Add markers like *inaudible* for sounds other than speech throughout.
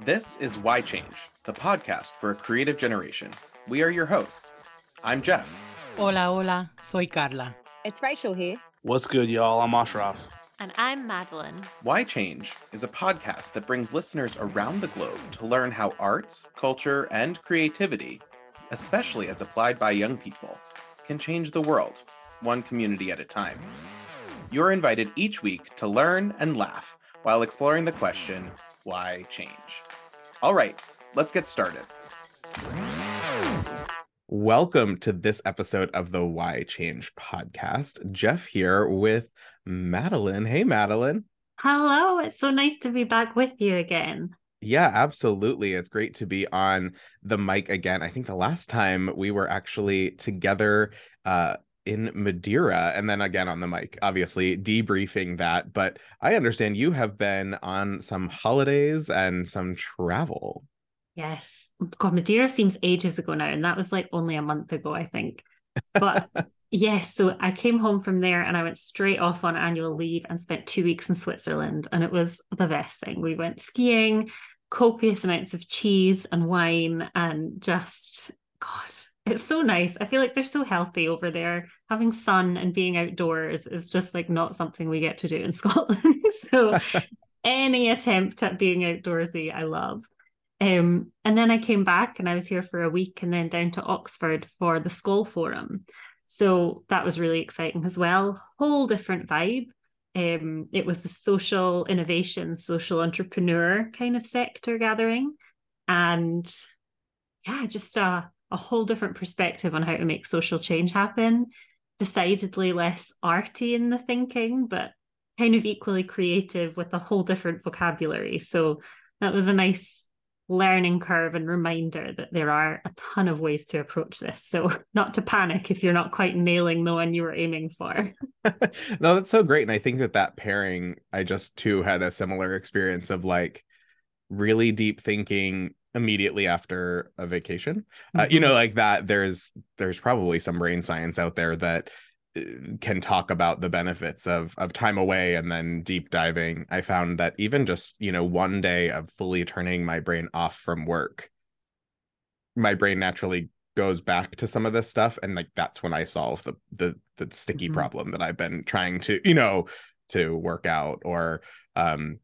This is Why Change, the podcast for a creative generation. We are your hosts. I'm Jeff. Hola, hola, soy Carla. It's Rachel here. What's good, y'all? I'm Ashraf. And I'm Madeleine. Why Change is a podcast that brings listeners around the globe to learn how arts, culture, and creativity, especially as applied by young people, can change the world, one community at a time. You're invited each week to learn and laugh while exploring the question why change? All right, let's get started. Welcome to this episode of the Why Change podcast. Jeff here with Madeleine. Hey, Madeleine. Hello. It's so nice to be back with you again. Yeah, absolutely. It's great to be on the mic again. I think the last time we were actually together uh, in Madeira and then again on the mic, obviously debriefing that. But I understand you have been on some holidays and some travel. Yes. God, Madeira seems ages ago now. And that was like only a month ago, I think. But *laughs* yes, so I came home from there and I went straight off on annual leave and spent two weeks in Switzerland. And it was the best thing. We went skiing, copious amounts of cheese and wine, and just, God, it's so nice. I feel like they're so healthy over there. Having sun and being outdoors is just like not something we get to do in *laughs* Scotland. *laughs* so *laughs* any attempt at being outdoorsy, I love. Um, and then I came back and I was here for a week and then down to Oxford for the Skoll Forum. So that was really exciting as well. Whole different vibe. Um, it was the social innovation, social entrepreneur kind of sector gathering. And yeah, just a a whole different perspective on how to make social change happen. Decidedly less arty in the thinking, but kind of equally creative with a whole different vocabulary. So that was a nice learning curve and reminder that there are a ton of ways to approach this. So not to panic if you're not quite nailing the one you were aiming for. *laughs* *laughs* no, that's so great. And I think that that pairing, I just too had a similar experience of like really deep thinking immediately after a vacation mm-hmm. uh, you know mm-hmm. like that there's there's probably some brain science out there that uh, can talk about the benefits of of time away and then deep diving i found that even just you know one day of fully turning my brain off from work my brain naturally goes back to some of this stuff and like that's when i solve the the the sticky mm-hmm. problem that i've been trying to you know to work out or um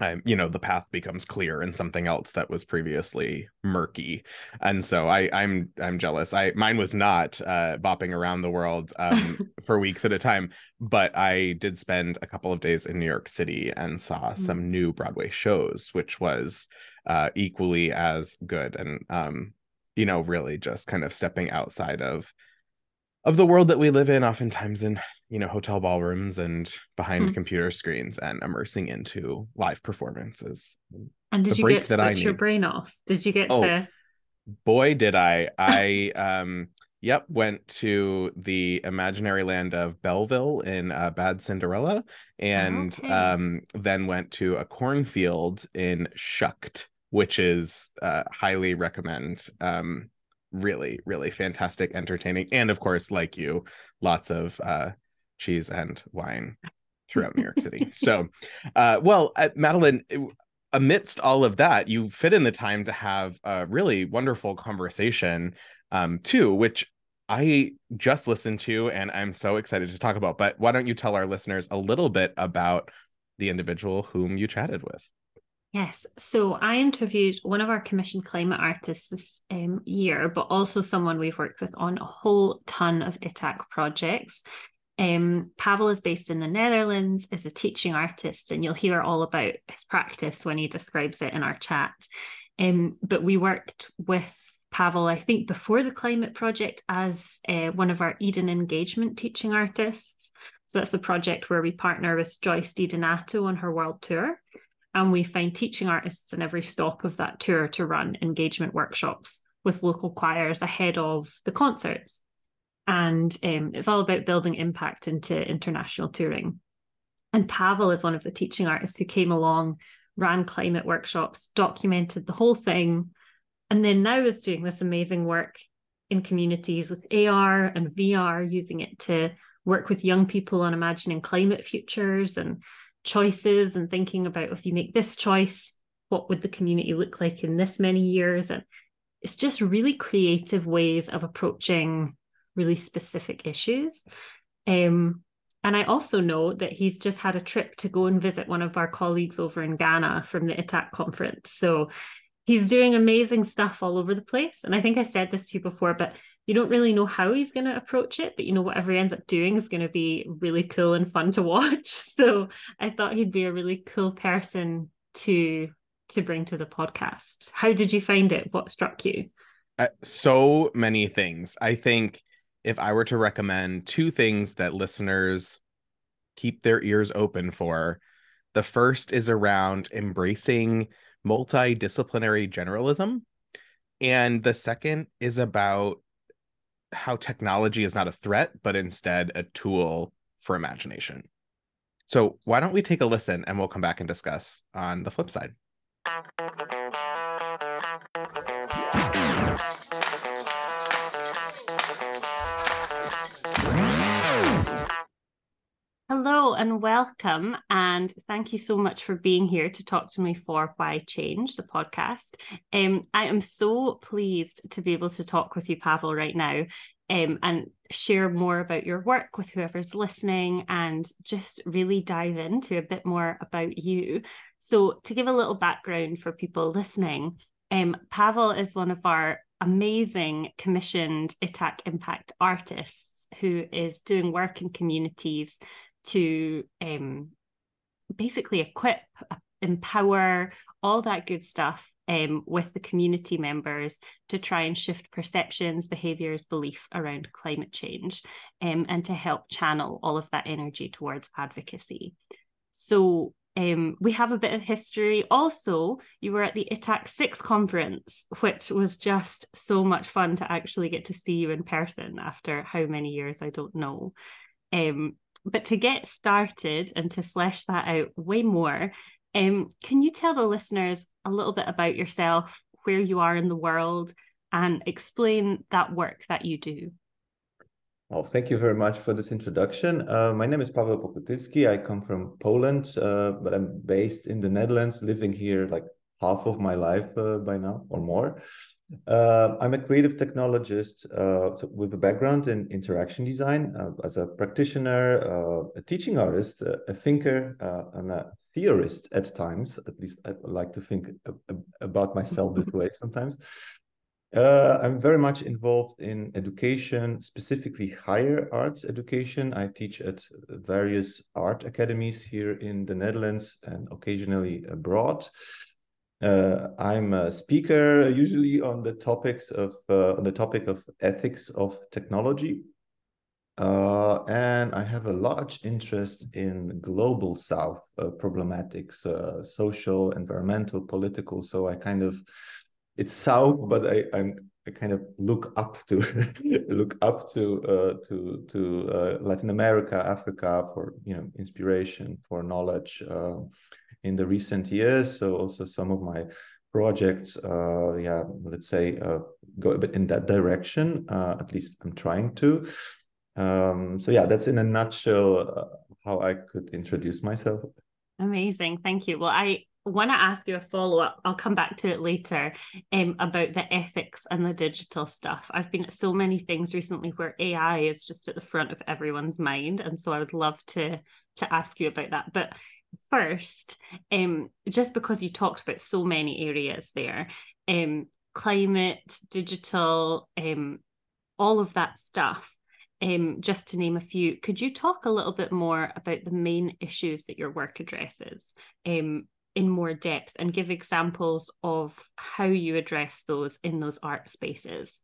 um, you know the path becomes clear in something else that was previously murky and so i i'm i'm jealous i mine was not uh bopping around the world um *laughs* for weeks at a time but i did spend a couple of days in new york city and saw mm. some new broadway shows which was uh equally as good and um you know really just kind of stepping outside of of the world that we live in oftentimes in you know hotel ballrooms and behind mm. computer screens and immersing into live performances. And did you get to switch your brain off? Did you get oh, to boy did i. *laughs* I um yep went to the imaginary land of belleville in uh, bad cinderella and okay. um then went to a cornfield in shucked which is uh, highly recommend. Um really really fantastic entertaining and of course like you lots of uh cheese and wine throughout new york city. *laughs* So uh well uh, madeleine amidst all of that you fit in the time to have a really wonderful conversation um too which i just listened to and i'm so excited to talk about but why don't you tell our listeners a little bit about the individual whom you chatted with Yes. So I interviewed one of our commissioned climate artists this um, year, but also someone we've worked with on a whole ton of ITAC projects. Um, Pawel is based in the Netherlands, is a teaching artist, and you'll hear all about his practice when he describes it in our chat. Um, but we worked with Pawel, I think, before the climate project as uh, one of our Eden engagement teaching artists. So that's the project where we partner with Joyce DiDonato on her world tour. And we find teaching artists in every stop of that tour to run engagement workshops with local choirs ahead of the concerts. And um, it's all about building impact into international touring. And Pawel is one of the teaching artists who came along, ran climate workshops, documented the whole thing, and then now is doing this amazing work in communities with AR and VR, using it to work with young people on imagining climate futures and choices and thinking about if you make this choice, what would the community look like in this many years? And it's just really creative ways of approaching really specific issues. Um, and I also know that he's just had a trip to go and visit one of our colleagues over in Ghana from the ITAC conference. So he's doing amazing stuff all over the place. And I think I said this to you before, but you don't really know how he's going to approach it, but you know, whatever he ends up doing is going to be really cool and fun to *laughs* watch. So I thought he'd be a really cool person to to bring to the podcast. How did you find it? What struck you? Uh, so many things. I think if I were to recommend two things that listeners keep their ears open for, the first is around embracing multidisciplinary generalism. And the second is about how technology is not a threat, but instead a tool for imagination. So, why don't we take a listen and we'll come back and discuss on the flip side? Hello and welcome. And thank you so much for being here to talk to me for Why Change, the podcast. Um, I am so pleased to be able to talk with you, Pawel, right now um, and share more about your work with whoever's listening and just really dive into a bit more about you. So, to give a little background for people listening, um, Pawel is one of our amazing commissioned ITAC impact artists who is doing work in communities to um, basically equip, empower, all that good stuff um, with the community members to try and shift perceptions, behaviours, belief around climate change, um, and to help channel all of that energy towards advocacy. So um, we have a bit of history. Also, you were at the ITAC 6 conference, which was just so much fun to actually get to see you in person after how many years, I don't know. Um, but to get started and to flesh that out way more, um, can you tell the listeners a little bit about yourself, where you are in the world, and explain that work that you do? Well, thank you very much for this introduction. Uh, my name is Pawel Pokutycki. I come from Poland, uh, but I'm based in the Netherlands, living here like half of my life uh, by now or more. Uh, I'm a creative technologist uh, with a background in interaction design uh, as a practitioner, uh, a teaching artist, a, a thinker, uh, and a theorist at times. At least I like to think about myself this way *laughs* sometimes. Uh, I'm very much involved in education, specifically higher arts education. I teach at various art academies here in the Netherlands and occasionally abroad. Uh, I'm a speaker usually on the topics of uh, on the topic of ethics of technology, uh, and I have a large interest in global South uh, problematics, uh, social, environmental, political. So I kind of it's South, but I I'm I kind of look up to *laughs* look up to uh, to to Latin America, Africa for you know inspiration for knowledge in the recent years. So also some of my projects, uh, yeah, let's say, uh, go a bit in that direction. Uh, at least I'm trying to. Um, so yeah, that's in a nutshell uh, how I could introduce myself. Amazing, thank you. Well, I want to ask you a follow up. I'll come back to it later um, about the ethics and the digital stuff. I've been at so many things recently where AI is just at the front of everyone's mind, and so I would love to to ask you about that. But first, um, just because you talked about so many areas there, um, climate, digital, um, all of that stuff, um, just to name a few, could you talk a little bit more about the main issues that your work addresses um, in more depth and give examples of how you address those in those art spaces?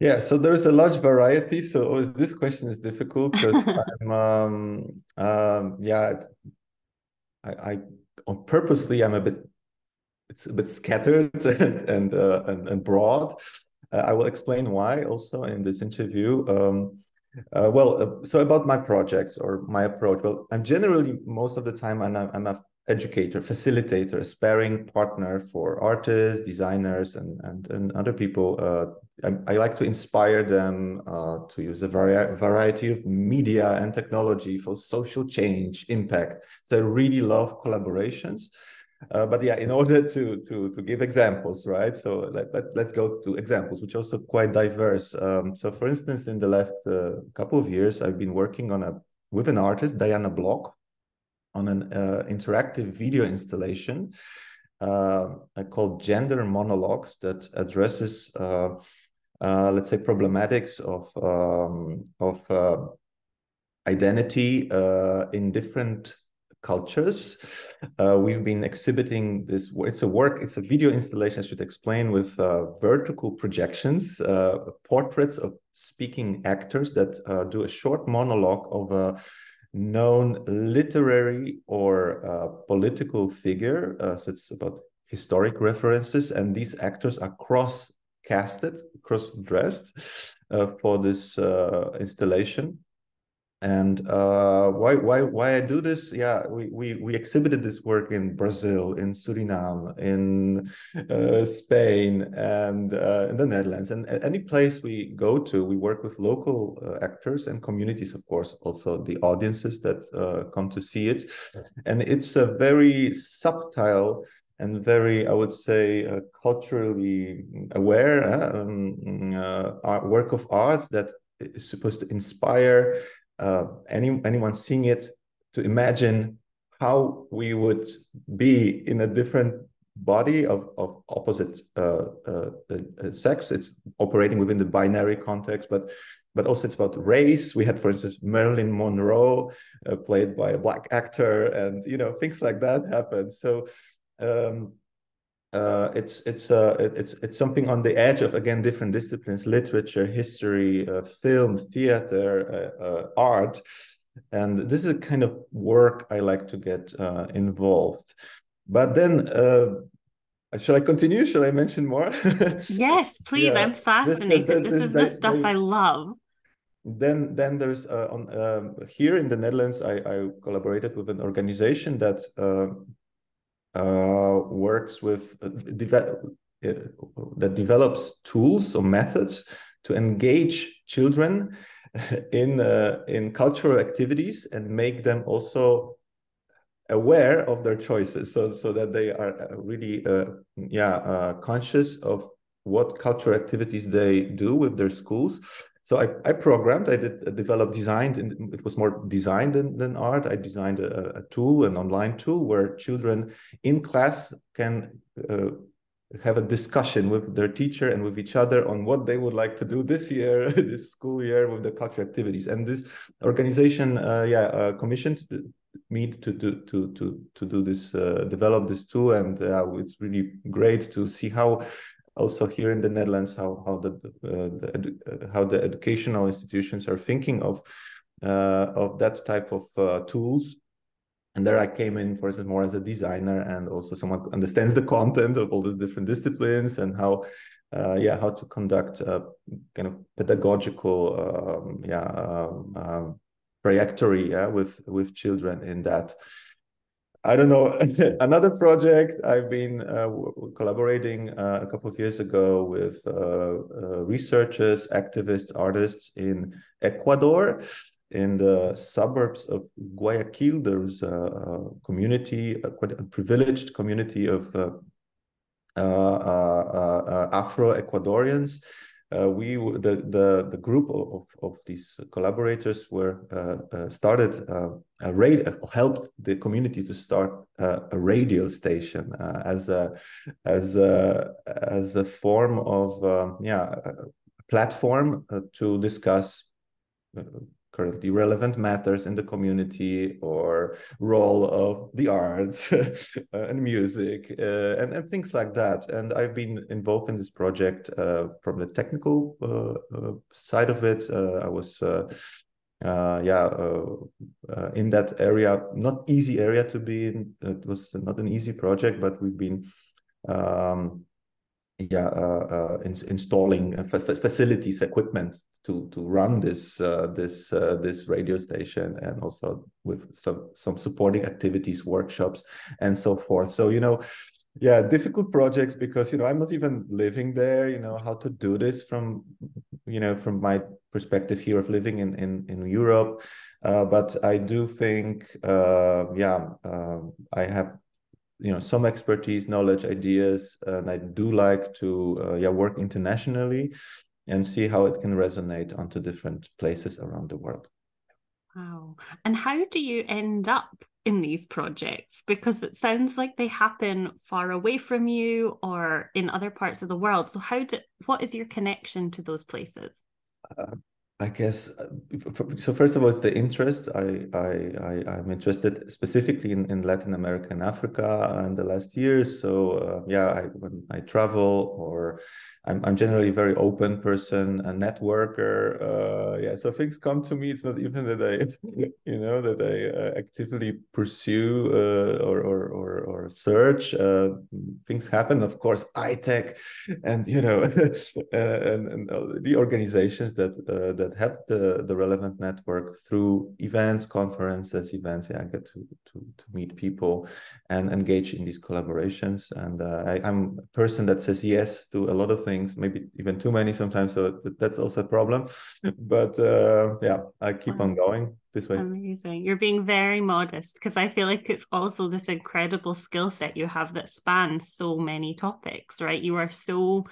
Yeah, so there's a large variety. So this question is difficult because *laughs* I'm, um, um, yeah, I, I on purposely I'm a bit it's a bit scattered *laughs* and and uh, and, and, broad. Uh, I will explain why also in this interview. Um, uh, well, uh, so about my projects or my approach. Well, I'm generally most of the time I'm, I'm a, educator, facilitator, a sparring partner for artists, designers, and and, and other people. Uh, I, like to inspire them uh, to use a vari- variety of media and technology for social change, impact. So I really love collaborations. Uh, but yeah, in order to to to give examples, right? So let, let, let's go to examples, which are also quite diverse. Um, so for instance, in the last uh, couple of years, I've been working on a with an artist, Diana Blok, on an uh, interactive video installation uh, called Gender Monologues that addresses, uh, uh, let's say, problematics of um, of uh, identity uh, in different cultures. we've been exhibiting this. It's a work. It's a video installation. I should explain with vertical projections, portraits of speaking actors that do a short monologue of a known literary or uh, political figure. Uh, so it's about historic references, and these actors are cross casted, cross dressed uh, for this uh, installation. And uh, why why why I do this? Yeah, we we we exhibited this work in Brazil, in Suriname, in Spain, and in the Netherlands, and any place we go to, we work with local actors and communities, of course, also the audiences that come to see it, and it's a very subtle and very, I would say, uh, culturally aware um, work of art that is supposed to inspire uh, any anyone seeing it to imagine how we would be in a different body of, of opposite uh, uh, uh, sex. It's operating within the binary context, but but also it's about race. We had, for instance, Marilyn Monroe uh, played by a black actor, and you know things like that happen. So. Um, uh, it's it's uh, it's it's something on the edge of again different disciplines: literature, history, uh, film, theater, uh, uh, art, and this is a kind of work I like to get uh, involved. But then, shall I continue? Shall I mention more? *laughs* yes, please. Yeah. I'm fascinated. This, this, this is the stuff I love. Then, then there's on um, here in the Netherlands. I, I collaborated with an organization that uh, works with uh, uh, that develops tools or methods to engage children *laughs* in uh, in cultural activities and make them also aware of their choices. So so that they are uh, really uh, yeah uh, conscious of what cultural activities they do with their schools so I, I programmed, I did uh, develop designed, and it was more design than, than art. I designed a, a tool, an online tool where children in class can uh, have a discussion with their teacher and with each other on what they would like to do this year, *laughs* this school year with the cultural activities. And this organization, uh, yeah, uh, commissioned me to do to to to do this, uh, develop this tool, and uh, it's really great to see how also here in the Netherlands how how the, uh, the uh, how the educational institutions are thinking of uh, of that type of tools. And there I came in, for instance, more as a designer and also someone understands the content of all the different disciplines and how, uh, yeah, how to conduct a kind of pedagogical, um, yeah, um, um, trajectory yeah, with with children in that. I don't know. *laughs* Another project I've been uh, collaborating uh, a couple of years ago with uh, uh, researchers, activists, artists in Ecuador, in the suburbs of Guayaquil. There's a, community, a quite a privileged community of uh, uh, Afro Ecuadorians we the the the group of of these collaborators were uh, uh, started uh, a radio helped the community to start uh, a radio station uh, as a as a as a form of um, yeah platform to discuss currently relevant matters in the community or role of the arts *laughs* and music uh, and, and things like that. And i've been involved in this project uh, from the technical uh, uh side of it. Uh, i was uh, yeah in that area not easy area to be in. It was not an easy project but we've been um, yeah, uh, uh, in, installing facilities, equipment to to run this uh, this uh, this radio station and also with some some supporting activities workshops and so forth. So you know yeah difficult projects because you know i'm not even living there you know how to do this from you know from my perspective here of living in in, in europe. Uh, but i do think uh, yeah uh, i have you know some expertise knowledge ideas and i do like to uh, yeah work internationally and see how it can resonate onto different places around the world. Wow. And how do you end up in these projects? Because it sounds like they happen far away from you or in other parts of the world. So how do what is your connection to those places? Uh, I guess uh, so. First of all, it's the interest. I I, I am interested specifically in, in Latin America and Africa in the last years. So uh, yeah, I, when I travel or I'm I'm generally a very open person, a networker. Uh, yeah, so things come to me. It's not even that I *laughs* you know that I uh, actively pursue uh, or, or or or search. Uh, things happen, of course. ITAC, and you know, *laughs* and, and the organizations that that that have the, the relevant network through events, conferences, events. Yeah, I get to, to, to meet people and engage in these collaborations. And uh, I, am a person that says yes to a lot of things, maybe even too many sometimes. So that's also a problem. *laughs* but uh, yeah, I keep wow. on going this way. Amazing. You're being very modest because I feel like it's also this incredible skill set you have that spans so many topics, right? You are so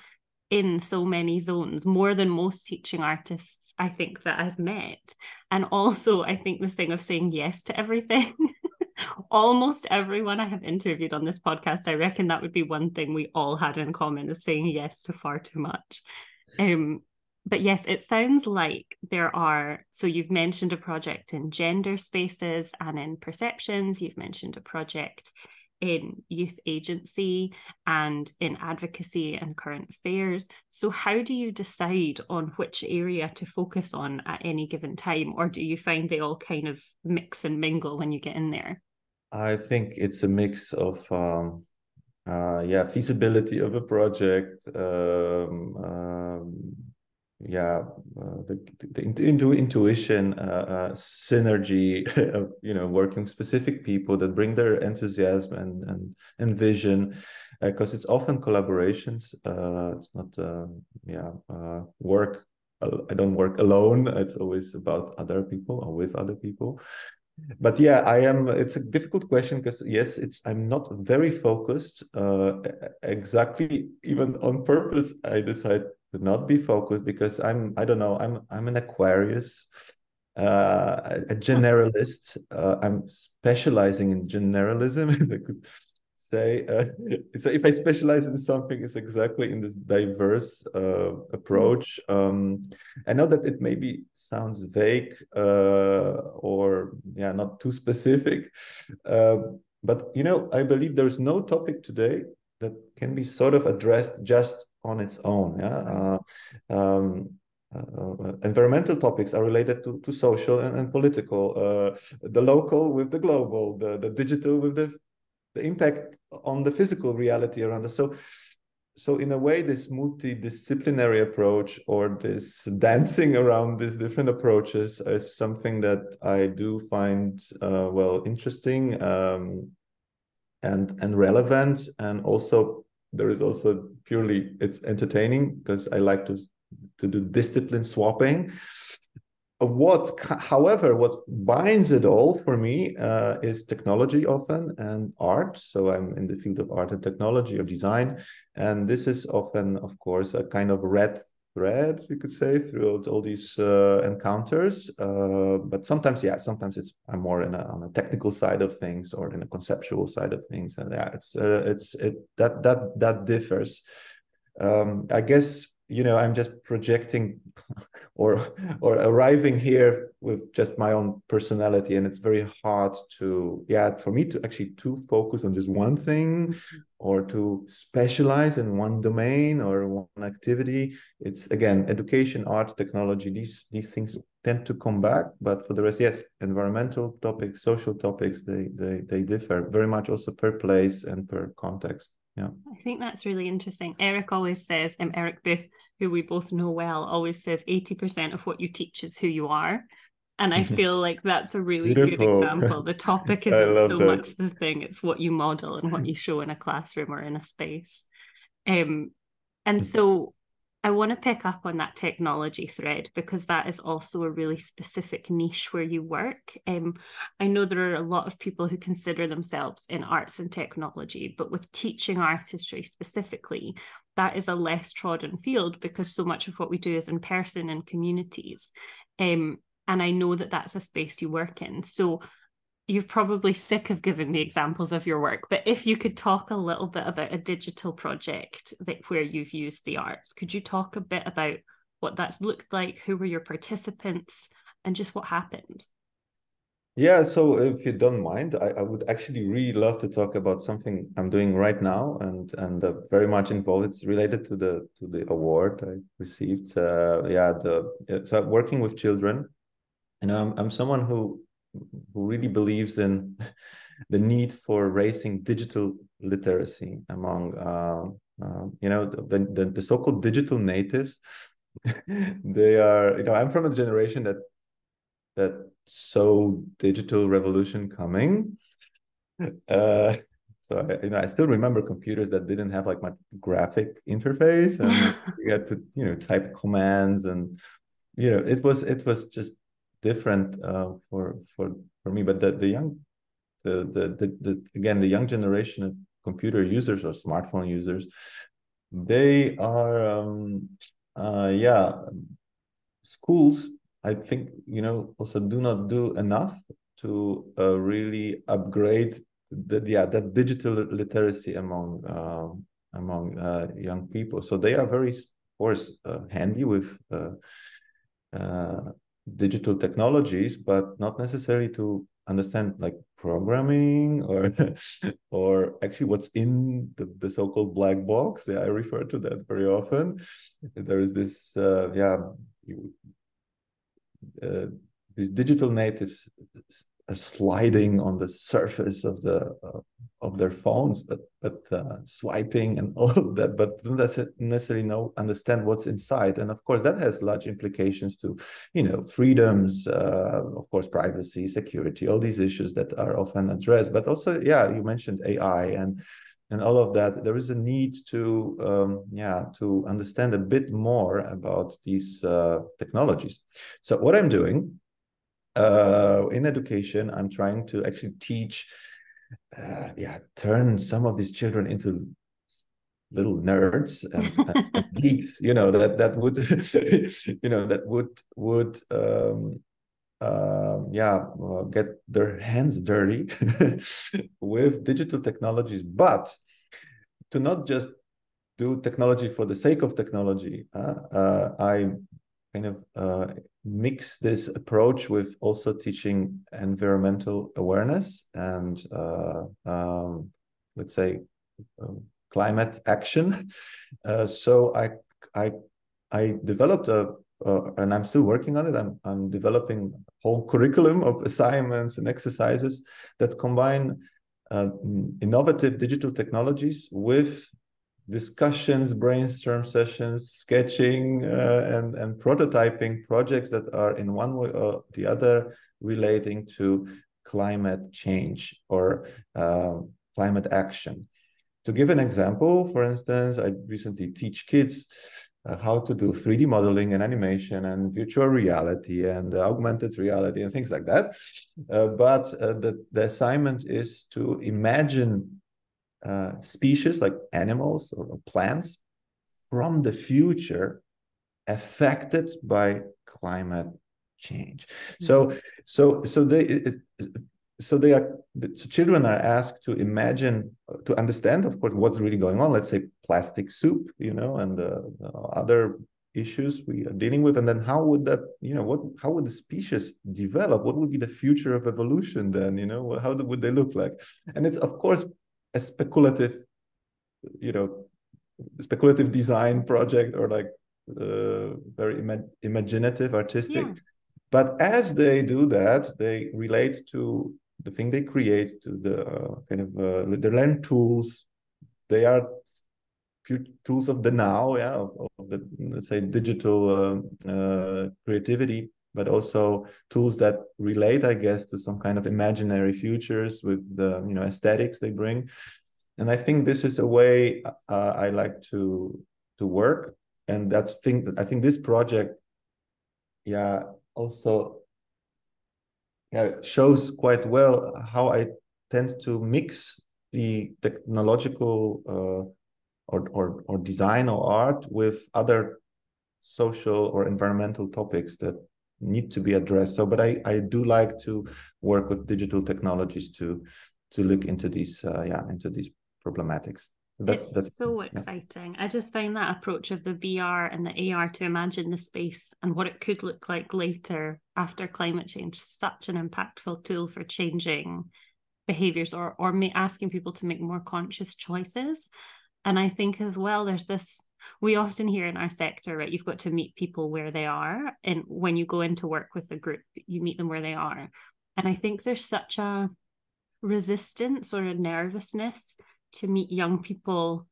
in so many zones, more than most teaching artists I think that I've met. And also, I think the thing of saying yes to everything. *laughs* Almost everyone I have interviewed on this podcast, I reckon that would be one thing we all had in common is saying yes to far too much. Um, but yes, it sounds like there are. So you've mentioned a project in gender spaces and in perceptions. You've mentioned a project in youth agency and in advocacy and current affairs. So, how do you decide on which area to focus on at any given time, or do you find they all kind of mix and mingle when you get in there? I think it's a mix of um, uh, yeah feasibility of a project um, um, yeah uh, the, the, into intuition uh, uh, synergy *laughs* of you know working specific people that bring their enthusiasm and and, and vision because uh, it's often collaborations uh, it's not um, yeah uh, work i don't work alone it's always about other people or with other people. But yeah i am it's a difficult question because yes it's i'm not very focused exactly even on purpose i decide to not be focused because I'm I don't know I'm I'm an Aquarius, uh, a generalist. Uh, I'm specializing in generalism. *laughs* If I could say uh, so, if I specialize in something, it's exactly in this diverse uh, approach. Um, I know that it maybe sounds vague uh, or yeah, not too specific. Uh, but you know, I believe there's no topic today that can be sort of addressed just on its own. Yeah. Uh, um, uh, environmental topics are related to, to social and, and political, uh, the local with the global, the, the digital with the, the impact on the physical reality around us. So, so in a way, this multidisciplinary approach or this dancing around these different approaches is something that I do find uh, well interesting um, and and relevant, and also there is also purely it's entertaining because I like to to do discipline swapping. What, however, what binds it all for me uh, is technology often and art. So I'm in the field of art and technology or design, and this is often, of course, a kind of red thread, you could say, throughout all these uh, encounters. Uh, but sometimes, yeah, sometimes it's I'm more in a, on a technical side of things or in a conceptual side of things, and yeah, it's uh, it's it that that that differs. Um, I guess you know i'm just projecting *laughs* or or arriving here with just my own personality and it's very hard to yeah for me to actually to focus on just one thing or to specialize in one domain or one activity. It's again education art technology these these things tend to come back but for the rest yes environmental topics social topics they they they differ very much also per place and per context yeah. I think that's really interesting. Eric always says um, eric booth who we both know well always says 80% of what you teach is who you are. And i feel like that's a really Beautiful. good example. The topic *laughs* isn't so that. much the thing it's what you model and what you show in a classroom or in a space. Um and so I want to pick up on that technology thread because that is also a really specific niche where you work. Um, I know there are a lot of people who consider themselves in arts and technology, but with teaching artistry specifically, that is a less trodden field because so much of what we do is in person in communities. Um, and I know that that's a space you work in. So you're probably sick of giving the examples of your work, but if you could talk a little bit about a digital project that where you've used the arts, could you talk a bit about what that's looked like? Who were your participants, and just what happened? Yeah, so if you don't mind, I, I would actually really love to talk about something I'm doing right now and and uh, very much involved. It's related to the to the award I received. Uh, yeah, the so I'm working with children, and I'm I'm someone who who really believes in *laughs* the need for raising digital literacy among uh, uh, you know the, the, the so-called digital natives. *laughs* They are you know i'm from a generation that that saw digital revolution coming. *laughs* Uh, so I, you know, I still remember computers that didn't have like my graphic interface, and you had to, you know, type commands, and you know, it was it was just different uh, for for for me. But the the young, the, the the the again the young generation of computer users or smartphone users, they are um, uh, yeah, schools. I think you know also do not do enough to uh, really upgrade the yeah that digital literacy among uh, among uh, young people. So they are very, of course, uh, handy with uh, uh, digital technologies, but not necessarily to understand like programming or *laughs* or actually what's in the, the so-called black box. Yeah, I refer to that very often. There is this uh, yeah. Uh, these digital natives sliding on the surface of the uh, of their phones, but but uh, swiping and *laughs* all of that, but don't necessarily know understand what's inside. And of course, that has large implications to, you know, freedoms, uh, of course, privacy, security, all these issues that are often addressed. But also, yeah, you mentioned AI and and all of that. There is a need to, um, yeah, to understand a bit more about these uh, technologies. So what I'm doing uh, in education, I'm trying to actually teach, uh, yeah, turn some of these children into little nerds and, and *laughs* geeks. You know that that would, *laughs* you know, that would would. Um, uh, yeah, uh, get their hands dirty *laughs* with digital technologies, but to not just do technology for the sake of technology. Uh, I kind of uh, mix this approach with also teaching environmental awareness and uh, um, let's say um, climate action. *laughs* Uh, so I I I developed a uh, and I'm still working on it. I'm I'm developing a whole curriculum of assignments and exercises that combine uh, innovative digital technologies with discussions, brainstorm sessions, sketching, uh, and and prototyping projects that are in one way or the other relating to climate change or uh, climate action. To give an example, for instance, I recently teach kids uh, how to do 3D modeling and animation and virtual reality and augmented reality and things like that. Uh, but uh, the, the assignment is to imagine uh, species like animals or plants from the future affected by climate change. Mm-hmm. So, so, so they, it, so they are so children are asked to imagine to understand of course what's really going on. Let's say plastic soup you know and uh, other issues we are dealing with. And then how would that you know what how would the species develop? What would be the future of evolution then you know? How would they look like? And it's of course a speculative you know speculative design project or like uh, very ima imaginative artistic. Yeah. but as they do that they relate to the thing they create to the uh, kind of uh, they learn tools. They are few tools of the now, yeah, of, of the let's say digital uh, uh, creativity, but also tools that relate, I guess, to some kind of imaginary futures with the you know aesthetics they bring. And I think this is a way uh, I like to to work, and that's think I think this project, yeah, also yeah shows quite well how I tend to mix the technological uh, or, or, or design or art with other social or environmental topics that need to be addressed. So, but I, I do like to work with digital technologies to to look into these uh, yeah into these problematics. That's, it's that's, so exciting. Yeah. I just find that approach of the VR and the AR to imagine the space and what it could look like later after climate change such an impactful tool for changing behaviors or or asking people to make more conscious choices and I think as well, there's this we often hear in our sector, right? You've got to meet people where they are. And when you go into work with a group, you meet them where they are. And I think there's such a resistance or a nervousness to meet young people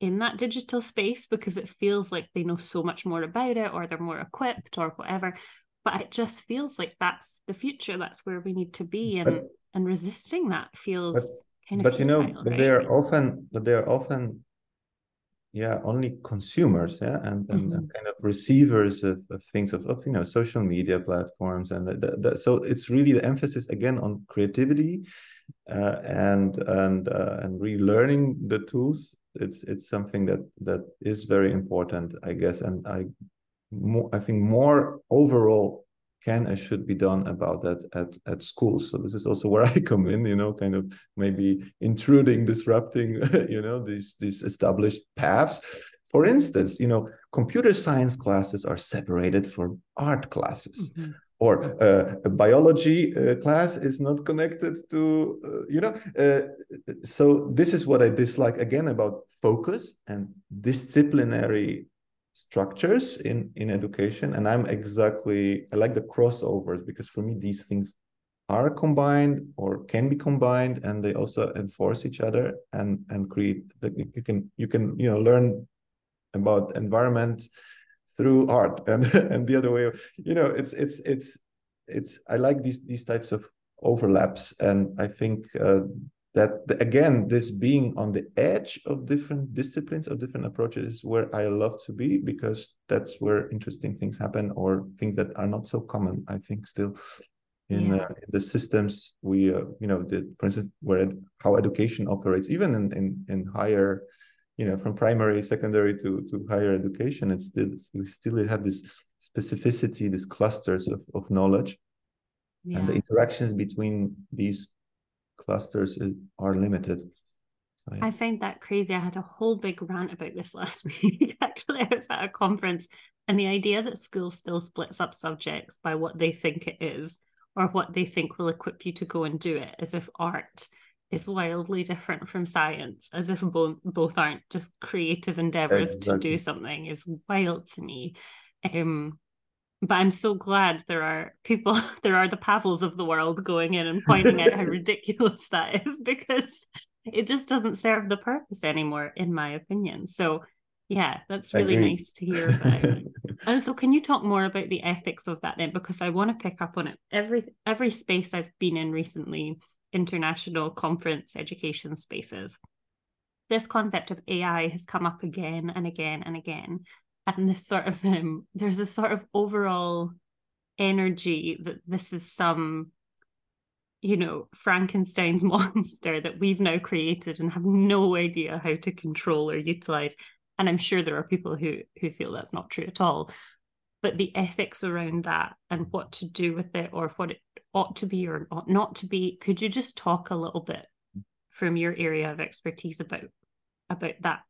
in that digital space because it feels like they know so much more about it or they're more equipped or whatever. But it just feels like that's the future. That's where we need to be. And but, and resisting that feels but, kind of But you know, but right? they are often but they are often yeah only consumers yeah and, and, mm-hmm. and kind of receivers of, of things of, of you know social media platforms and the, the, the, so it's really the emphasis again on creativity uh, and and uh, and relearning the tools it's it's something that that is very important i guess and i more i think more overall can and should be done about that at at schools so this is also where *laughs* i come in you know kind of maybe intruding disrupting *laughs* you know these these established paths. For instance you know computer science classes are separated from art classes. Mm-hmm. or uh, a biology uh, class is not connected to uh, you know uh, so this is what i dislike again about focus and disciplinary structures in in education and i'm exactly i like the crossovers because for me these things are combined or can be combined and they also enforce each other and and create you can you can you know learn about environment through art *laughs* and and the other way you know it's it's it's it's i like these these types of overlaps and i think uh, that again this being on the edge of different disciplines of different approaches is where i love to be because that's where interesting things happen or things that are not so common i think still in, yeah. uh, in the systems we uh, you know the for instance where how education operates even in, in in higher you know from primary secondary to to higher education it's still we still have this specificity these clusters of, of knowledge yeah. and the interactions between these clusters is, are limited. So, yeah. I find that crazy. I had a whole big rant about this *laughs* last week. Actually, I was at a conference, and the idea that school still splits up subjects by what they think it is or what they think will equip you to go and do it, as if art is wildly different from science, as if both both aren't just creative endeavors exactly. to do something, is wild to me. Um, but I'm so glad there are people, *laughs* there are the Pawels of the world going in and pointing out how *laughs* ridiculous that is *laughs* because it just doesn't serve the purpose anymore, in my opinion. So, yeah, that's really nice to hear about. and so, can you talk more about the ethics of that then? Because I want to pick up on it. Every every space I've been in recently, international conference education spaces, this concept of AI has come up again and again and again and this sort of *laughs* um, there's a sort of overall energy that this is some you know frankenstein's *laughs* monster that we've now created and have no idea how to control or utilize. And i'm sure there are people who who feel that's not true at all. But the ethics around that and what to do with it or what it ought to be or ought not to be could you just talk a little bit from your area of expertise about about that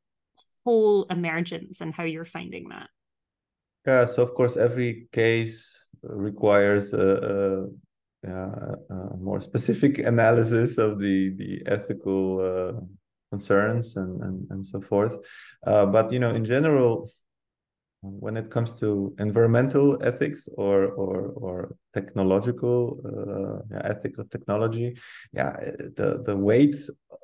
whole emergence and how you're finding that? Yeah, so of course, every case requires a, a, a more specific *laughs* analysis of the the ethical uh, concerns and, and and so forth. Uh, but you know, in general, when it comes to environmental ethics or or or technological uh, ethics of technology, yeah, the the weight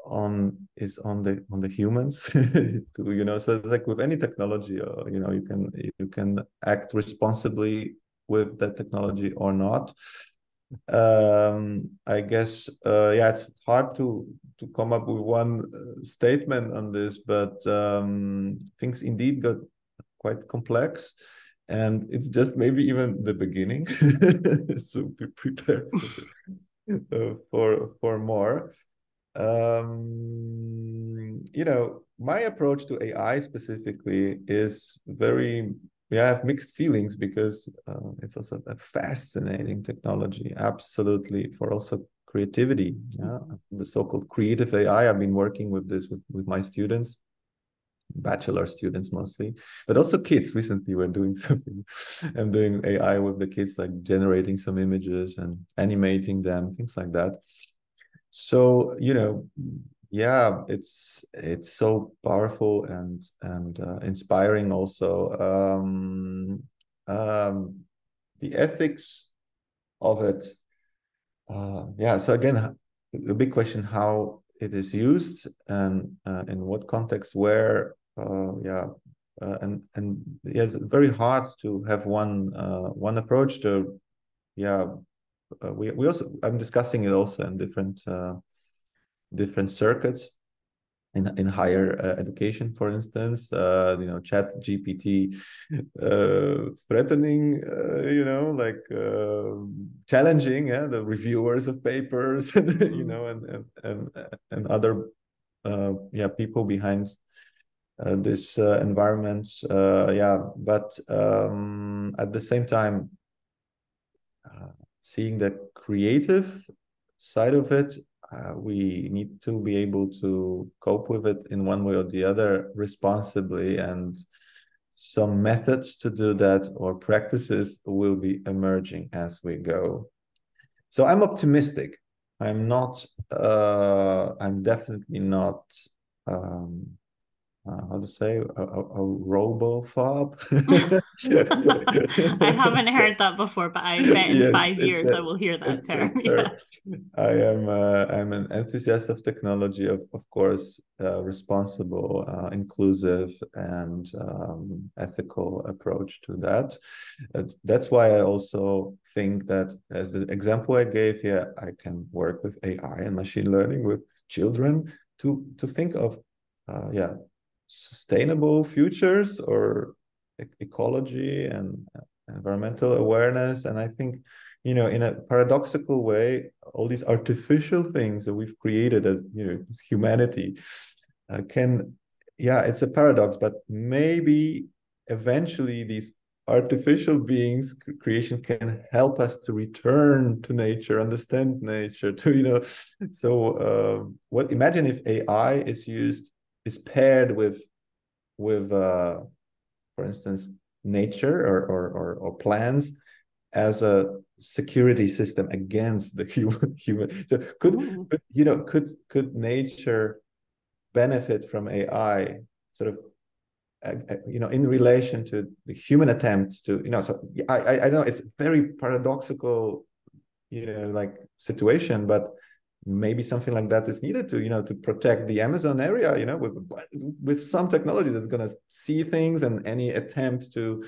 on is on the on the humans. *laughs* To you know so it's like with any technology uh, you know you can you can act responsibly with that technology or not. Um i guess uh yeah it's hard to to come up with one uh, statement on this but um things indeed got quite complex and it's just maybe even the beginning. *laughs* So be prepared uh, for for more um, you know, my approach to AI specifically is very, yeah, I have mixed feelings because uh, it's also a fascinating technology, absolutely, for also creativity. Yeah? The so-called creative AI. I've been working with this with, with my students, bachelor students mostly, but also kids. Recently, we're doing *laughs* something. I'm doing AI with the kids, like generating some images and animating them, things like that so you know yeah it's it's so powerful and and uh, inspiring also um um the ethics of it. Uh yeah so again the big question how it is used and uh, in what context where uh yeah uh, and and yeah, it's very hard to have one uh one approach to yeah uh, we we also I'm discussing it also in different uh, different circuits in in higher uh, education, for instance. Uh, you know, Chat GPT uh, threatening, uh, you know, like challenging yeah, the reviewers of papers, *laughs* you mm-hmm. know, and and and, and other yeah people behind uh, this uh, environment uh, yeah but um, at the same time seeing the creative side of it, uh, we need to be able to cope with it in one way or the other responsibly and some methods to do that or practices will be emerging as we go. So i'm optimistic. I'm not uh, i'm definitely not um, how to say a, a, a robophob. *laughs* I haven't heard that before, but I bet in yes, five years a, I will hear that term. *laughs* Yeah. I am uh, I'm an enthusiast of technology, of of course, uh, responsible, uh, inclusive, and um, ethical approach to that. that's why I also think that, as the example I gave here, I can work with AI and machine learning with children to to think of uh, yeah sustainable futures or ecology and environmental awareness. And i think you know in a paradoxical way all these artificial things that we've created as you know humanity uh, can yeah it's a paradox but maybe eventually these artificial beings creation can help us to return to nature understand nature *laughs* to you know. So uh, what imagine if ai is used is paired with with uh, for instance nature or, or or or plants as a security system against the *laughs* human human so could, could you know could could nature benefit from ai sort of uh, uh, you know in relation to the human attempts to you know so i i know it's very paradoxical you know like situation but maybe something like that is needed to you know to protect the amazon area you know with with some technology that's going to see things and any attempt to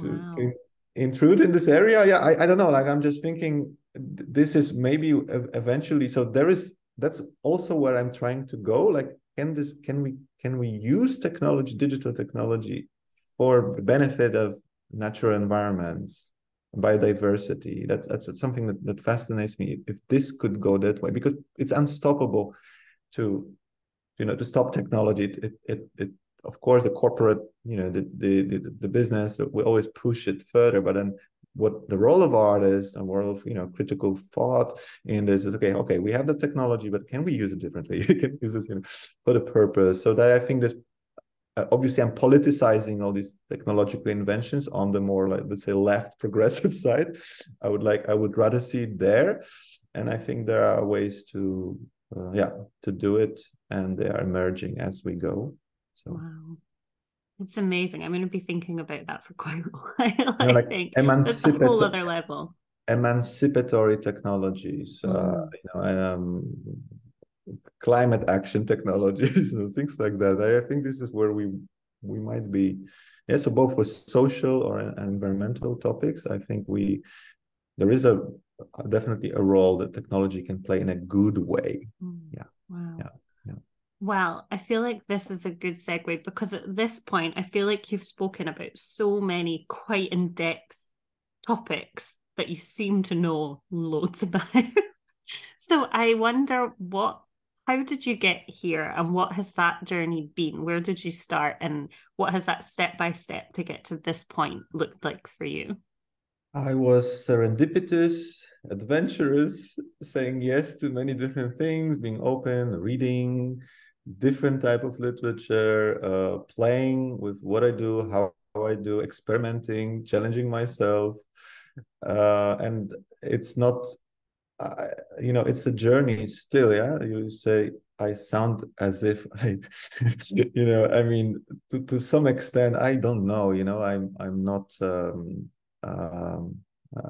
to, wow. to intrude in this area. Yeah I, I don't know. Like i'm just thinking this is maybe eventually so there is that's also where i'm trying to go. Like can this can we can we use technology digital technology for the benefit of natural environments biodiversity. That's that's something that, that fascinates me. If this could go that way, because it's unstoppable to you know to stop technology. It it it, of course the corporate you know the the the, the business we always push it further, but then what the role of artists and role of you know critical thought in this is okay okay we have the technology but can we use it differently *laughs* can use it you know for the purpose so that i think this uh, obviously I'm politicizing all these technological inventions on the more like let's say left *laughs* progressive side. I would like I would rather see it there, and I think there are ways to uh, yeah to do it, and they are emerging as we go. So. Wow. It's amazing. I'm going to be thinking about that for *laughs* quite a while. I like think that's a whole other level. Emancipatory technologies, uh, mm. uh, you know, um, climate action technologies *laughs* and things like that. I, I think this is where we we might be. Yeah, so both for social or environmental topics, I think we there is a definitely a role that technology can play in a good way. Mm. Yeah. Wow. Yeah. Yeah. Well, I feel like this is a good segue because at this point, I feel like you've spoken about so many quite in depth topics that you seem to know loads *laughs* about. so I wonder what how did you get here and what has that journey been? Where did you start and what has that step by step to get to this point looked like for you? I was serendipitous, adventurous, saying yes to many different things, being open, reading different type of literature, uh, playing with what I do, how, I do, experimenting, challenging myself. Uh, and it's not I, you know it's a journey still yeah? You say i sound as if *laughs* i *laughs* you know i mean to, to some extent i don't know you know? I'm i'm not um, um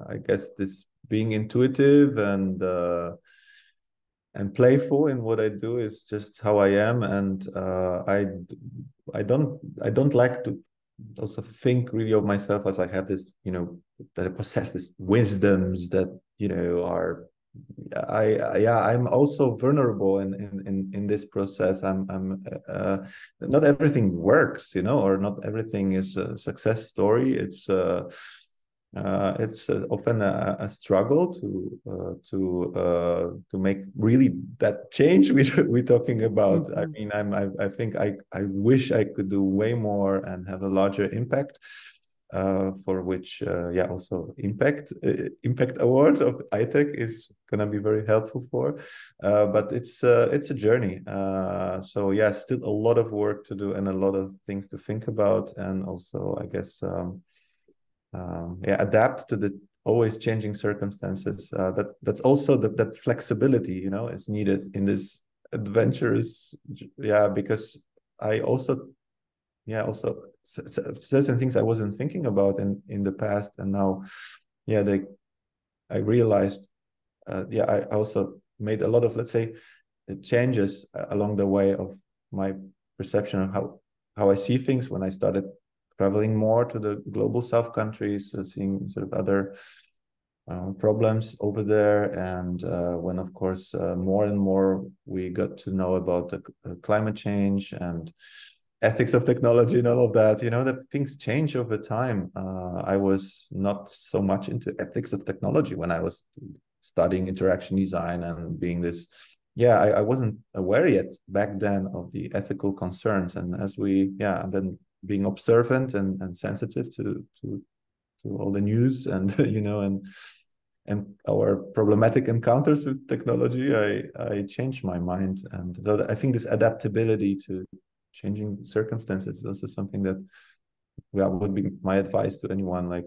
i guess this being intuitive and uh and playful in what i do is just how i am and uh i i don't i don't like to also think really of myself as i have this you know that i possess these wisdoms that you know are I yeah I'm also vulnerable in in in, this process. I'm I'm uh, not everything works, you know, or not everything is a success story. It's uh, uh, it's uh, often a, a, struggle to uh, to uh, to make really that change *laughs* we we're talking about. Mm-hmm. I mean, I'm I, I think I I wish I could do way more and have a larger impact uh, for which uh, yeah also impact uh, impact award of ITAC is gonna be very helpful for uh, but it's uh, it's a journey. So yeah still a lot of work to do and a lot of things to think about and also I guess um, um, yeah adapt to the always changing circumstances. That that's also the, that flexibility you know is needed in this adventurous yeah because I also yeah also certain things I wasn't thinking about in in the past, and now, yeah, they, I realized, uh, yeah, I also made a lot of let's say changes along the way of my perception of how how I see things when I started traveling more to the global south countries, uh, seeing sort of other uh, problems over there, and uh, when of course uh, more and more we got to know about the climate change and ethics of technology and all of that you know that things change over time. Uh, i was not so much into ethics of technology when i was studying interaction design and being this yeah I, I, wasn't aware yet back then of the ethical concerns. And as we yeah and then being observant and, and sensitive to to to all the news and *laughs* you know and and our problematic encounters with technology i i changed my mind. And i think this adaptability to changing circumstances is also something that well would be my advice to anyone like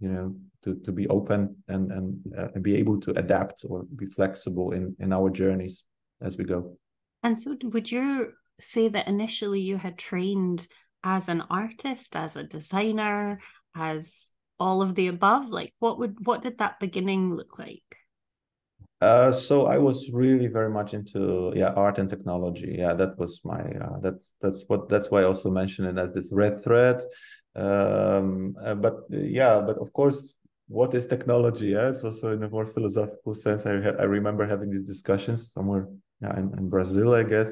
you know to to be open and and, uh, be able to adapt or be flexible in in our journeys as we go. And so would you say that initially you had trained as an artist as a designer as all of the above? Like what would what did that beginning look like uh, so I was really very much into yeah art and technology. Yeah, that was my uh, that's that's what that's why I also mentioned it as this red thread. Um, uh, but yeah, but of course, what is technology? Yeah, it's also in a more philosophical sense. I I remember having these discussions somewhere yeah, in, in Brazil, I guess,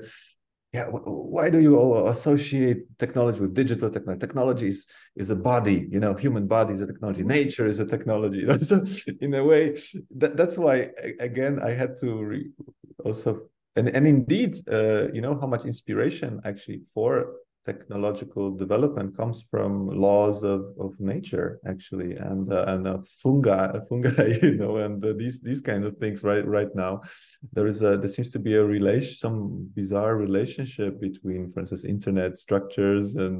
yeah why do you associate technology with digital technology technology is, is a body you know human body is a technology nature is a technology *laughs* so in a way that, that's why again i had to re- also and, and indeed uh, you know how much inspiration actually for technological development comes from laws of, of nature actually and uh, and uh, fungi *laughs* fungi you know and uh, these these kind of things right right now. There is a there seems to be a relation some bizarre relationship between for instance internet structures and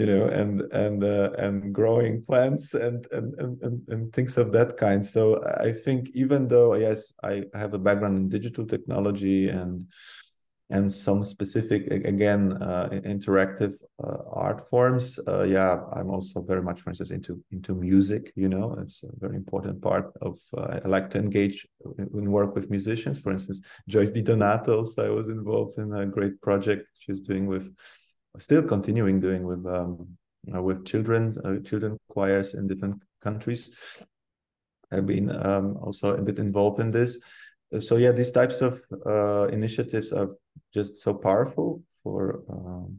you know and and uh, and growing plants and, and and and and things of that kind. So i think even though yes i have a background in digital technology and and some specific again uh, interactive uh, art forms uh, yeah i'm also very much for instance into into music you know it's a very important part of uh, i like to engage in work with musicians. For instance joyce didonato so i was involved in a great project she's doing with still continuing doing with um, uh, with children uh, children choirs in different countries. I've been um, also a bit involved in this so yeah these types of uh, initiatives are just so powerful for um,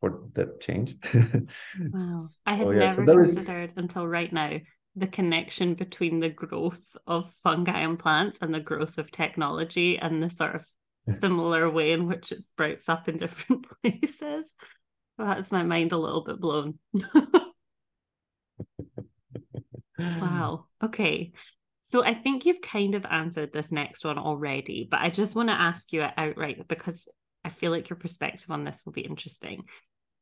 for that change. *laughs* Wow. I had yeah, never so considered is... until right now the connection between the growth of fungi and plants and the growth of technology and the sort of *laughs* similar way in which it sprouts up in different *laughs* places. That's my mind a little bit blown. Wow. Okay so I think you've kind of answered this next one already, but I just want to ask you outright because I feel like your perspective on this will be interesting.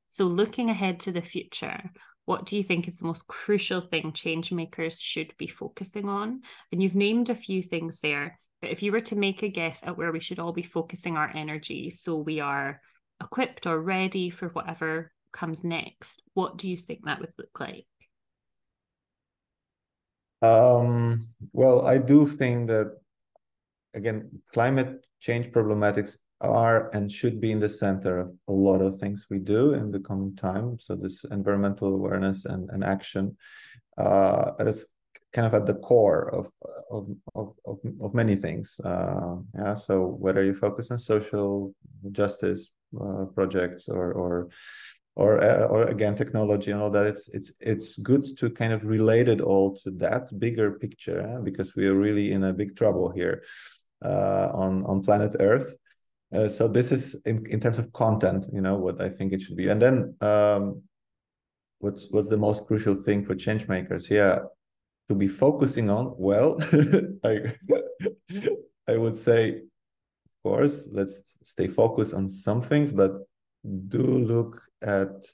So looking ahead to the future, what do you think is the most crucial thing change makers should be focusing on? And you've named a few things there, but if you were to make a guess at where we should all be focusing our energy so we are equipped or ready for whatever comes next, what do you think that would look like? Um, well, I do think that, again, climate change problematics are and should be in the center of a lot of things we do in the coming time. So this environmental awareness and, and action uh, is kind of at the core of of of, of, of many things. Uh, yeah. So whether you focus on social justice uh, projects or or or uh, or again technology and all that it's it's it's good to kind of relate it all to that bigger picture eh? because we are really in a big trouble here uh, on on planet earth uh, so this is in, in terms of content you know what i think it should be and then um, what's what's the most crucial thing for change makers yeah to be focusing on well *laughs* i *laughs* i would say of course let's stay focused on some things but do look at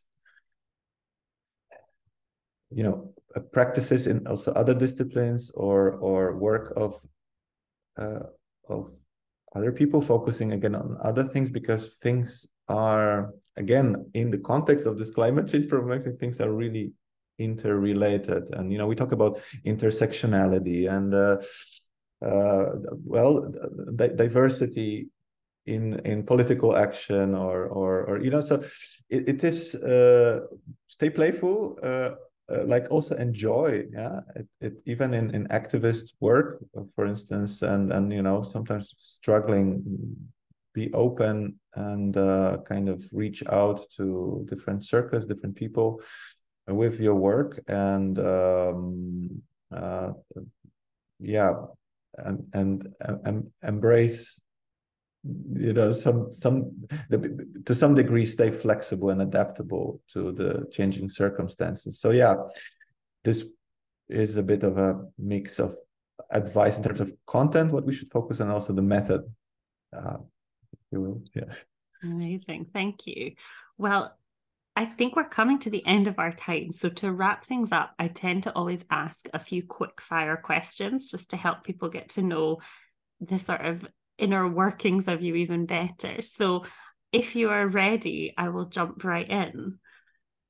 you know uh, practices in also other disciplines or or work of uh, of other people focusing again on other things because things are again in the context of this climate change problem things are really interrelated. And you know we talk about intersectionality and uh, uh, well diversity in in political action or or or you know so it, it is uh, stay playful uh, uh, like also enjoy yeah? It, it, even in in activist work for instance and and you know sometimes struggling be open and uh, kind of reach out to different circles different people with your work and um, uh, yeah and and, and embrace you know some some to some degree stay flexible and adaptable to the changing circumstances. So yeah this is a bit of a mix of advice in terms of content what we should focus on also the method. Uh, you will yeah. Amazing. Thank you. Well I think we're coming to the end of our time. So, to wrap things up, I tend to always ask a few quick fire questions just to help people get to know the sort of inner workings of you even better. So if you are ready, I will jump right in.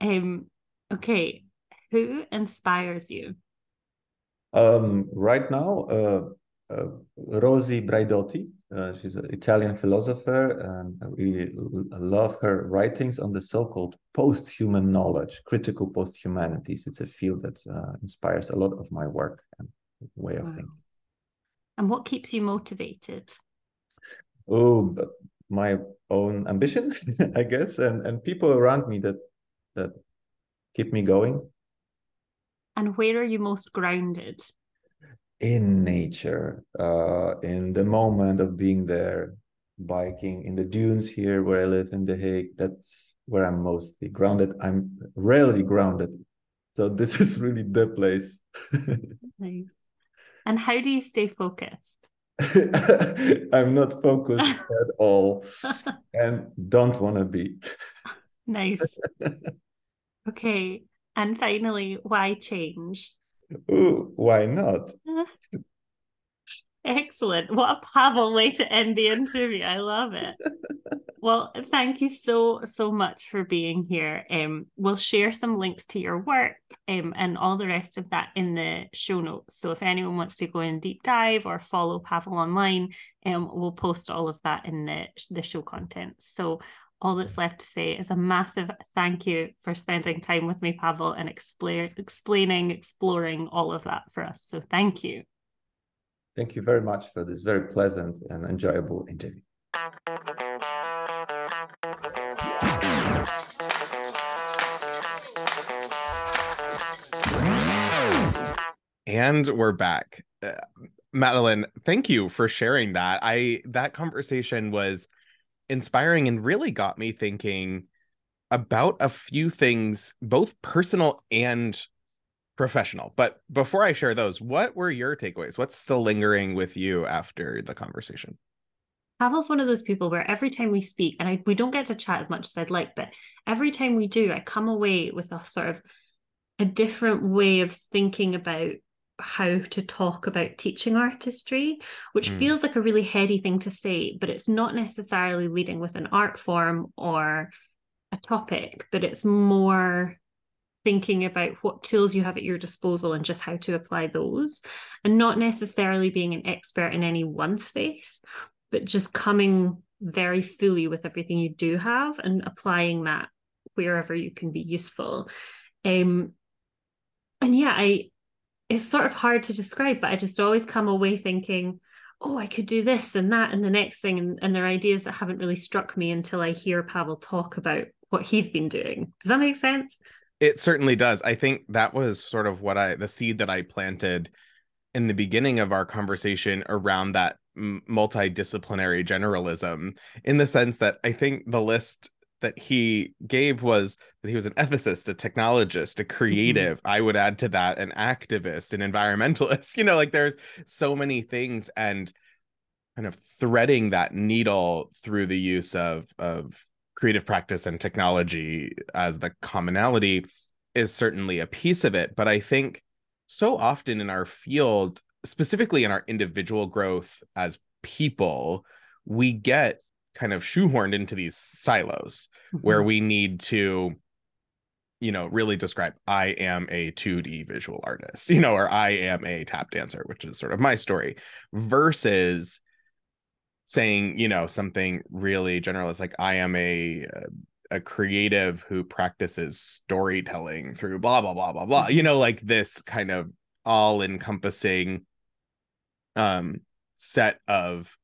Um, okay, who inspires you? Um, right now, uh, uh, Rosi Braidotti. Uh, she's an Italian philosopher, and we love her writings on the so-called post-human knowledge, critical post-humanities. It's a field that uh, inspires a lot of my work and way of wow. thinking. And what keeps you motivated? Oh my own ambition *laughs* i guess and and people around me that that keep me going. And where are you most grounded? In nature uh in the moment of being there biking in the dunes here where i live in the hague that's where i'm mostly grounded. I'm rarely grounded. So *laughs* this is really the place. *laughs* Nice. and how do you stay focused *laughs* I'm not focused *laughs* at all and don't want to be. nice. *laughs* Okay. And finally, why change? Ooh, why not? Uh-huh. Excellent. What a Pawel way to end the interview. I love it. *laughs* well, thank you so, so much for being here. Um, we'll share some links to your work um, and all the rest of that in the show notes. So if anyone wants to go in deep dive or follow Pawel online, um, we'll post all of that in the, the show content. So all that's left to say is a massive thank you for spending time with me, Pawel, and explain, explaining, exploring all of that for us. So thank you. Thank you very much for this very pleasant and enjoyable interview. And we're back. Uh, Madeleine, thank you for sharing that. I that conversation was inspiring and really got me thinking about a few things both personal and professional. But before I share those, what were your takeaways? What's still lingering with you after the conversation? Pawel's one of those people where every time we speak, and I, we don't get to chat as much as I'd like, but every time we do, I come away with a sort of a different way of thinking about how to talk about teaching artistry, which mm. feels like a really heady thing to say, but it's not necessarily leading with an art form or a topic, but it's more thinking about what tools you have at your disposal and just how to apply those, and not necessarily being an expert in any one space, but just coming very fully with everything you do have and applying that wherever you can be useful. Um, and yeah, I it's sort of hard to describe, but I just always come away thinking, oh, I could do this and that and the next thing. And, and there are ideas that haven't really struck me until I hear Pawel talk about what he's been doing. Does that make sense? It certainly does. I think that was sort of what I, the seed that I planted in the beginning of our conversation around that multidisciplinary generalism, in the sense that I think the list that he gave was that he was an ethicist, a technologist, a mm-hmm. creative. Mm-hmm. I would add to that an activist, an environmentalist. *laughs* You know, like there's so many things and kind of threading that needle through the use of of creative practice and technology as the commonality is certainly a piece of it. But I think so often in our field, specifically in our individual growth as people, we get kind of shoehorned into these silos mm-hmm. where we need to you know really describe i am a 2d visual artist *laughs* you know or i am a tap dancer which is sort of my story versus saying you know something really general is like i am a a creative who practices storytelling through blah blah blah blah blah you mm-hmm. know like this kind of all encompassing um set of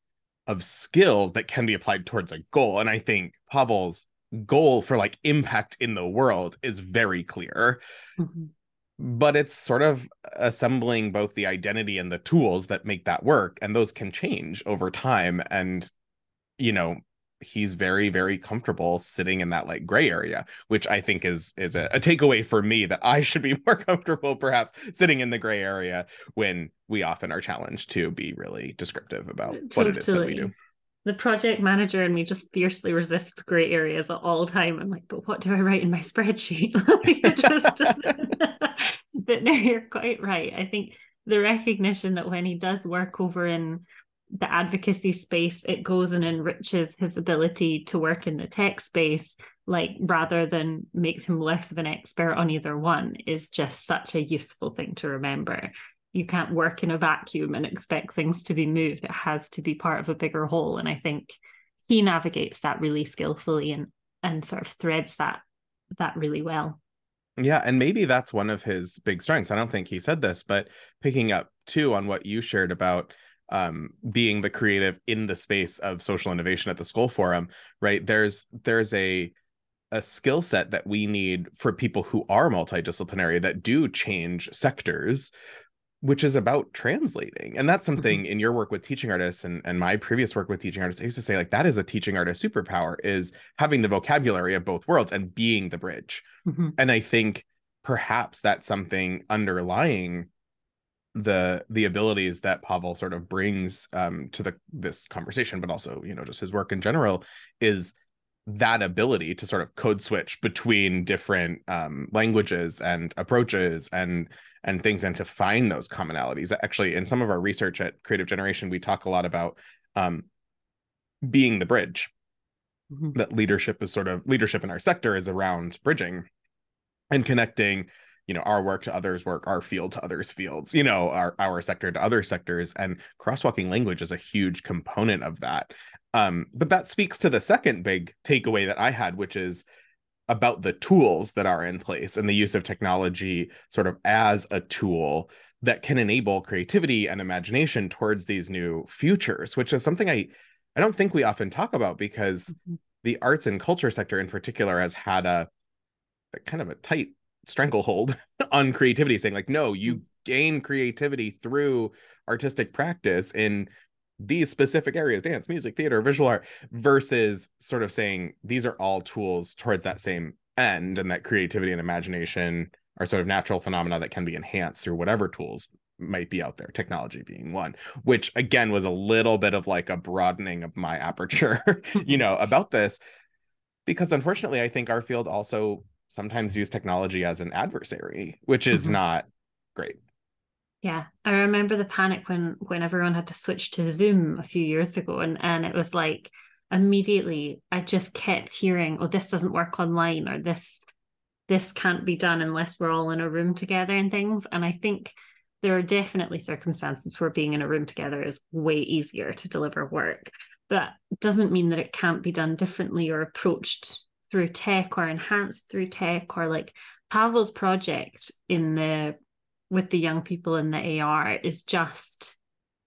of skills that can be applied towards a goal. And I think Pawel's goal for like impact in the world is very clear. Mm-hmm. But it's sort of assembling both the identity and the tools that make that work. And those can change over time. And, you know, he's very very comfortable sitting in that like gray area which i think is is a, a, takeaway for me that i should be *laughs* more comfortable perhaps sitting in the gray area when we often are challenged to be really descriptive about totally. what it is that we do the project manager and me just fiercely resists gray areas at all time. I'm like but what do i write in my *laughs* spreadsheet? *laughs* Just but no you're quite right. I think the recognition that when he does work over in the advocacy space, it goes and enriches his ability to work in the tech space, like rather than makes him less of an expert on either one, is just such a useful thing to remember. You can't work in a vacuum and expect things to be moved. It has to be part of a bigger whole. And I think he navigates that really skillfully and and sort of threads that that really well. Yeah, and maybe that's one of his big strengths. I don't think he said this, but picking up too on what you shared about um, being the creative in the space of social innovation at the Skoll Forum, right? There's there's a a skill set that we need for people who are multidisciplinary that do change sectors which is about translating and that's mm-hmm. something in your work with teaching artists and, and my previous work with teaching artists i used to say like that is a teaching artist superpower is having the vocabulary of both worlds and being the bridge mm-hmm. and i think perhaps that's something underlying the the abilities that Pawel sort of brings um, to the this conversation, but also you know just his work in general is that ability to sort of code switch between different um, languages and approaches and and things and to find those commonalities. Actually in some of our research at creative generation we talk a lot about um, being the bridge. Mhm. that leadership is sort of leadership in our sector is around bridging and connecting you know our work to others work our field to others fields you know our our sector to other sectors. And crosswalking language is a huge component of that. Um but that speaks to the second big takeaway that i had which is about the tools that are in place and the use of technology sort of as a tool that can enable creativity and imagination towards these new futures which is something i i don't think we often talk about because Mhm. the arts and culture sector in particular has had a, a kind of a tight stranglehold *laughs* on creativity saying like no you gain creativity through artistic practice in these specific areas dance music theater visual art versus sort of saying these are all tools towards that same end and that creativity and imagination are sort of natural phenomena that can be enhanced through whatever tools might be out there technology being one which again was a little bit of like a broadening of my *laughs* aperture you know about this because unfortunately i think our field also sometimes use technology as an adversary which is Mhm. not great Yeah, I remember the panic when when everyone had to switch to Zoom a few years ago, and and it was like immediately I just kept hearing, "Oh, this doesn't work online," or "This this can't be done unless we're all in a room together," and things. And I think there are definitely circumstances where being in a room together is way easier to deliver work, but doesn't mean that it can't be done differently or approached through tech or enhanced through tech or like Pawel's project in the with the young people in the AR is just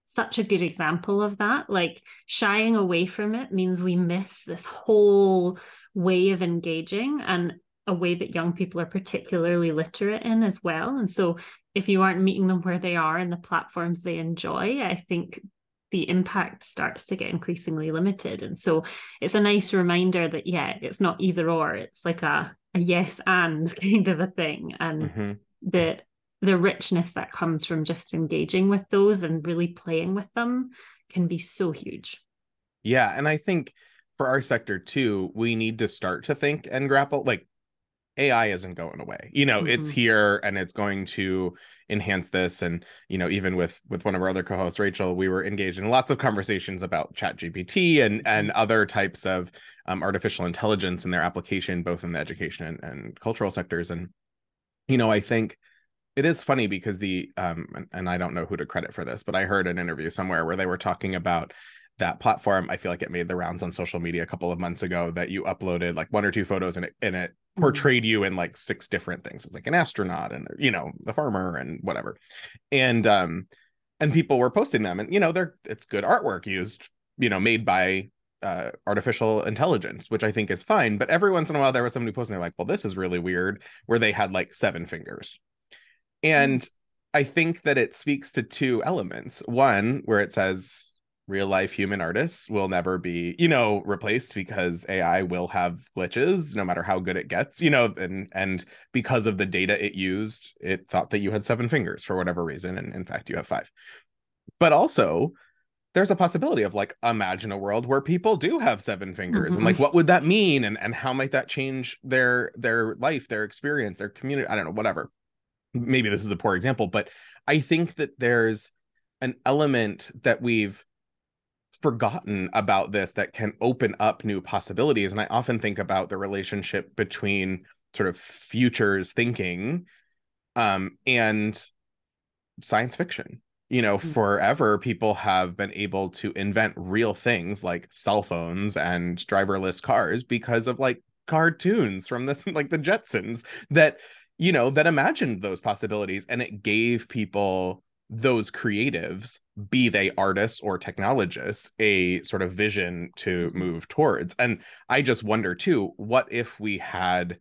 such a good example of that. Like shying away from it means we miss this whole way of engaging and a way that young people are particularly literate in as well. And so if you aren't meeting them where they are and the platforms they enjoy, I think the impact starts to get increasingly limited. And so it's a nice reminder that yeah, it's not either or, it's like a, a yes and *laughs* kind of a thing. And Mhm. the the richness that comes from just engaging with those and really playing with them can be so huge. Yeah, and I think for our sector too, we need to start to think and grapple like AI isn't going away. You know, it's Mhm. here and it's going to enhance this and you know, even with with one of our other co-hosts Rachel, we were engaged in lots of conversations about ChatGPT and and other types of um, artificial intelligence and their application both in the education and, and cultural sectors and you know, I think it is funny because the um and, and I don't know who to credit for this, but I heard an interview somewhere where they were talking about that platform. I feel like it made the rounds on social media a couple of months ago that you uploaded like one or two photos and it and it Mhm. portrayed you in like six different things. It's like an astronaut and you know, the farmer and whatever. And um and people were posting them and you know, they're it's good artwork used, you know, made by uh, artificial intelligence, which I think is fine. But every once in a while, there was somebody posting, they're like, well, this is really weird, where they had like seven fingers. And I think that it speaks to two elements. One, where it says real life human artists will never be, you know, replaced because AI will have glitches no matter how good it gets, you know, and and because of the data it used, it thought that you had seven fingers for whatever reason. And in fact, you have five. But also, there's a possibility of like imagine a world where people do have seven fingers and like Mhm. what would that mean and and how might that change their their life their experience their community i don't know whatever maybe this is a poor example but i think that there's an element that we've forgotten about this that can open up new possibilities and i often think about the relationship between sort of futures thinking um and science fiction you know Mm. forever people have been able to invent real things like cell phones and driverless cars because of like cartoons from this *laughs* like the jetsons that you know that imagined those possibilities and it gave people those creatives be they artists or technologists a sort of vision to move towards. And i just wonder too what if we had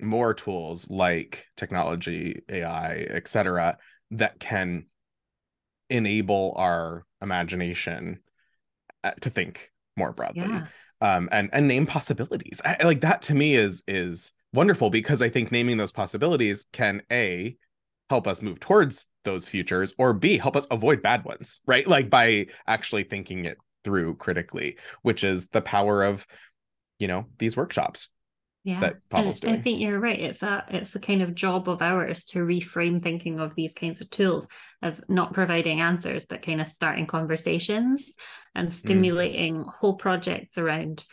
more tools like technology ai etc that can enable our imagination uh, to think more broadly? Yeah. um and and name possibilities. I, like that to me is is wonderful because i think naming those possibilities can a help us move towards those futures or b help us avoid bad ones right like by actually thinking it through critically which is the power of you know these workshops yeah that Pawel's and I think you're right it's a it's the kind of job of ours to reframe thinking of these kinds of tools as not providing answers but kind of starting conversations and Mm. stimulating whole projects around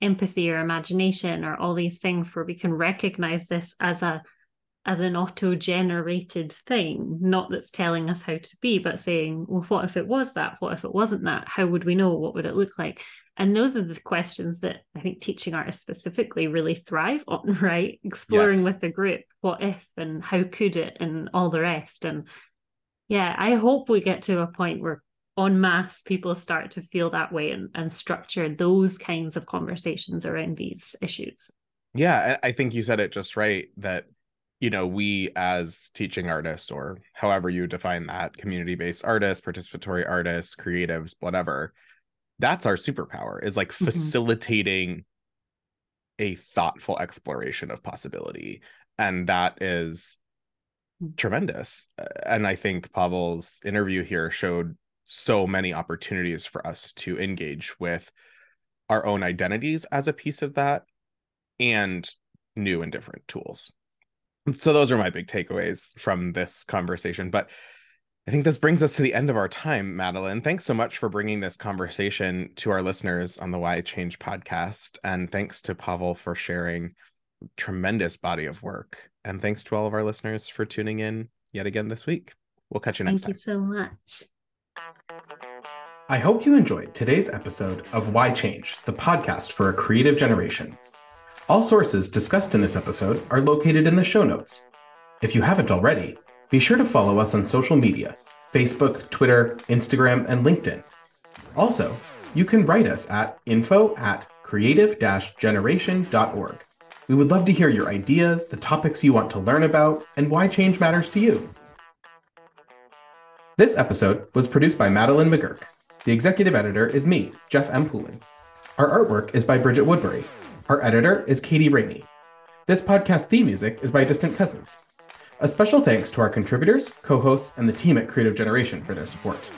empathy or imagination or all these things where we can recognize this as a as an auto-generated thing. Not that's telling us how to be but saying well what if it was that? What if it wasn't that? How would we know? What would it look like? And those are the questions that i think teaching artists specifically really thrive on *laughs* right? Exploring Yes. with the group what if and how could it and all the rest. And yeah i hope we get to a point where en masse people start to feel that way and, and structure those kinds of conversations around these issues Yeah, I I think you said it just right that you know, we as teaching artists or however you define that, community-based artists, participatory artists, creatives, whatever, that's our superpower is like Mhm. facilitating a thoughtful exploration of possibility. And that is Mm. tremendous. And I think Pawel's interview here showed so many opportunities for us to engage with our own identities as a piece of that and new and different tools. So those are my big takeaways from this conversation. But I think this brings us to the end of our time, Madeleine. Thanks so much for bringing this conversation to our listeners on the Why Change podcast. And thanks to Pawel for sharing tremendous body of work. And thanks to all of our listeners for tuning in yet again this week. We'll catch you next thank time. Thank you so much I hope you enjoyed today's episode of Why Change, the podcast for a creative generation. All sources discussed in this episode are located in the show notes. If you haven't already, be sure to follow us on social media Facebook, Twitter, Instagram, and LinkedIn. Also, you can write us at info at creative generation.org. We would love to hear your ideas, the topics you want to learn about, and why change matters to you. This episode was produced by Madeleine McGirk. The executive editor is me, Jeff M. Poulin. Our artwork is by Bridget Woodbury. Our editor is Katie Rainey. This podcast theme music is by Distant Cousins. A special thanks to our contributors, co hosts, and the team at Creative Generation for their support.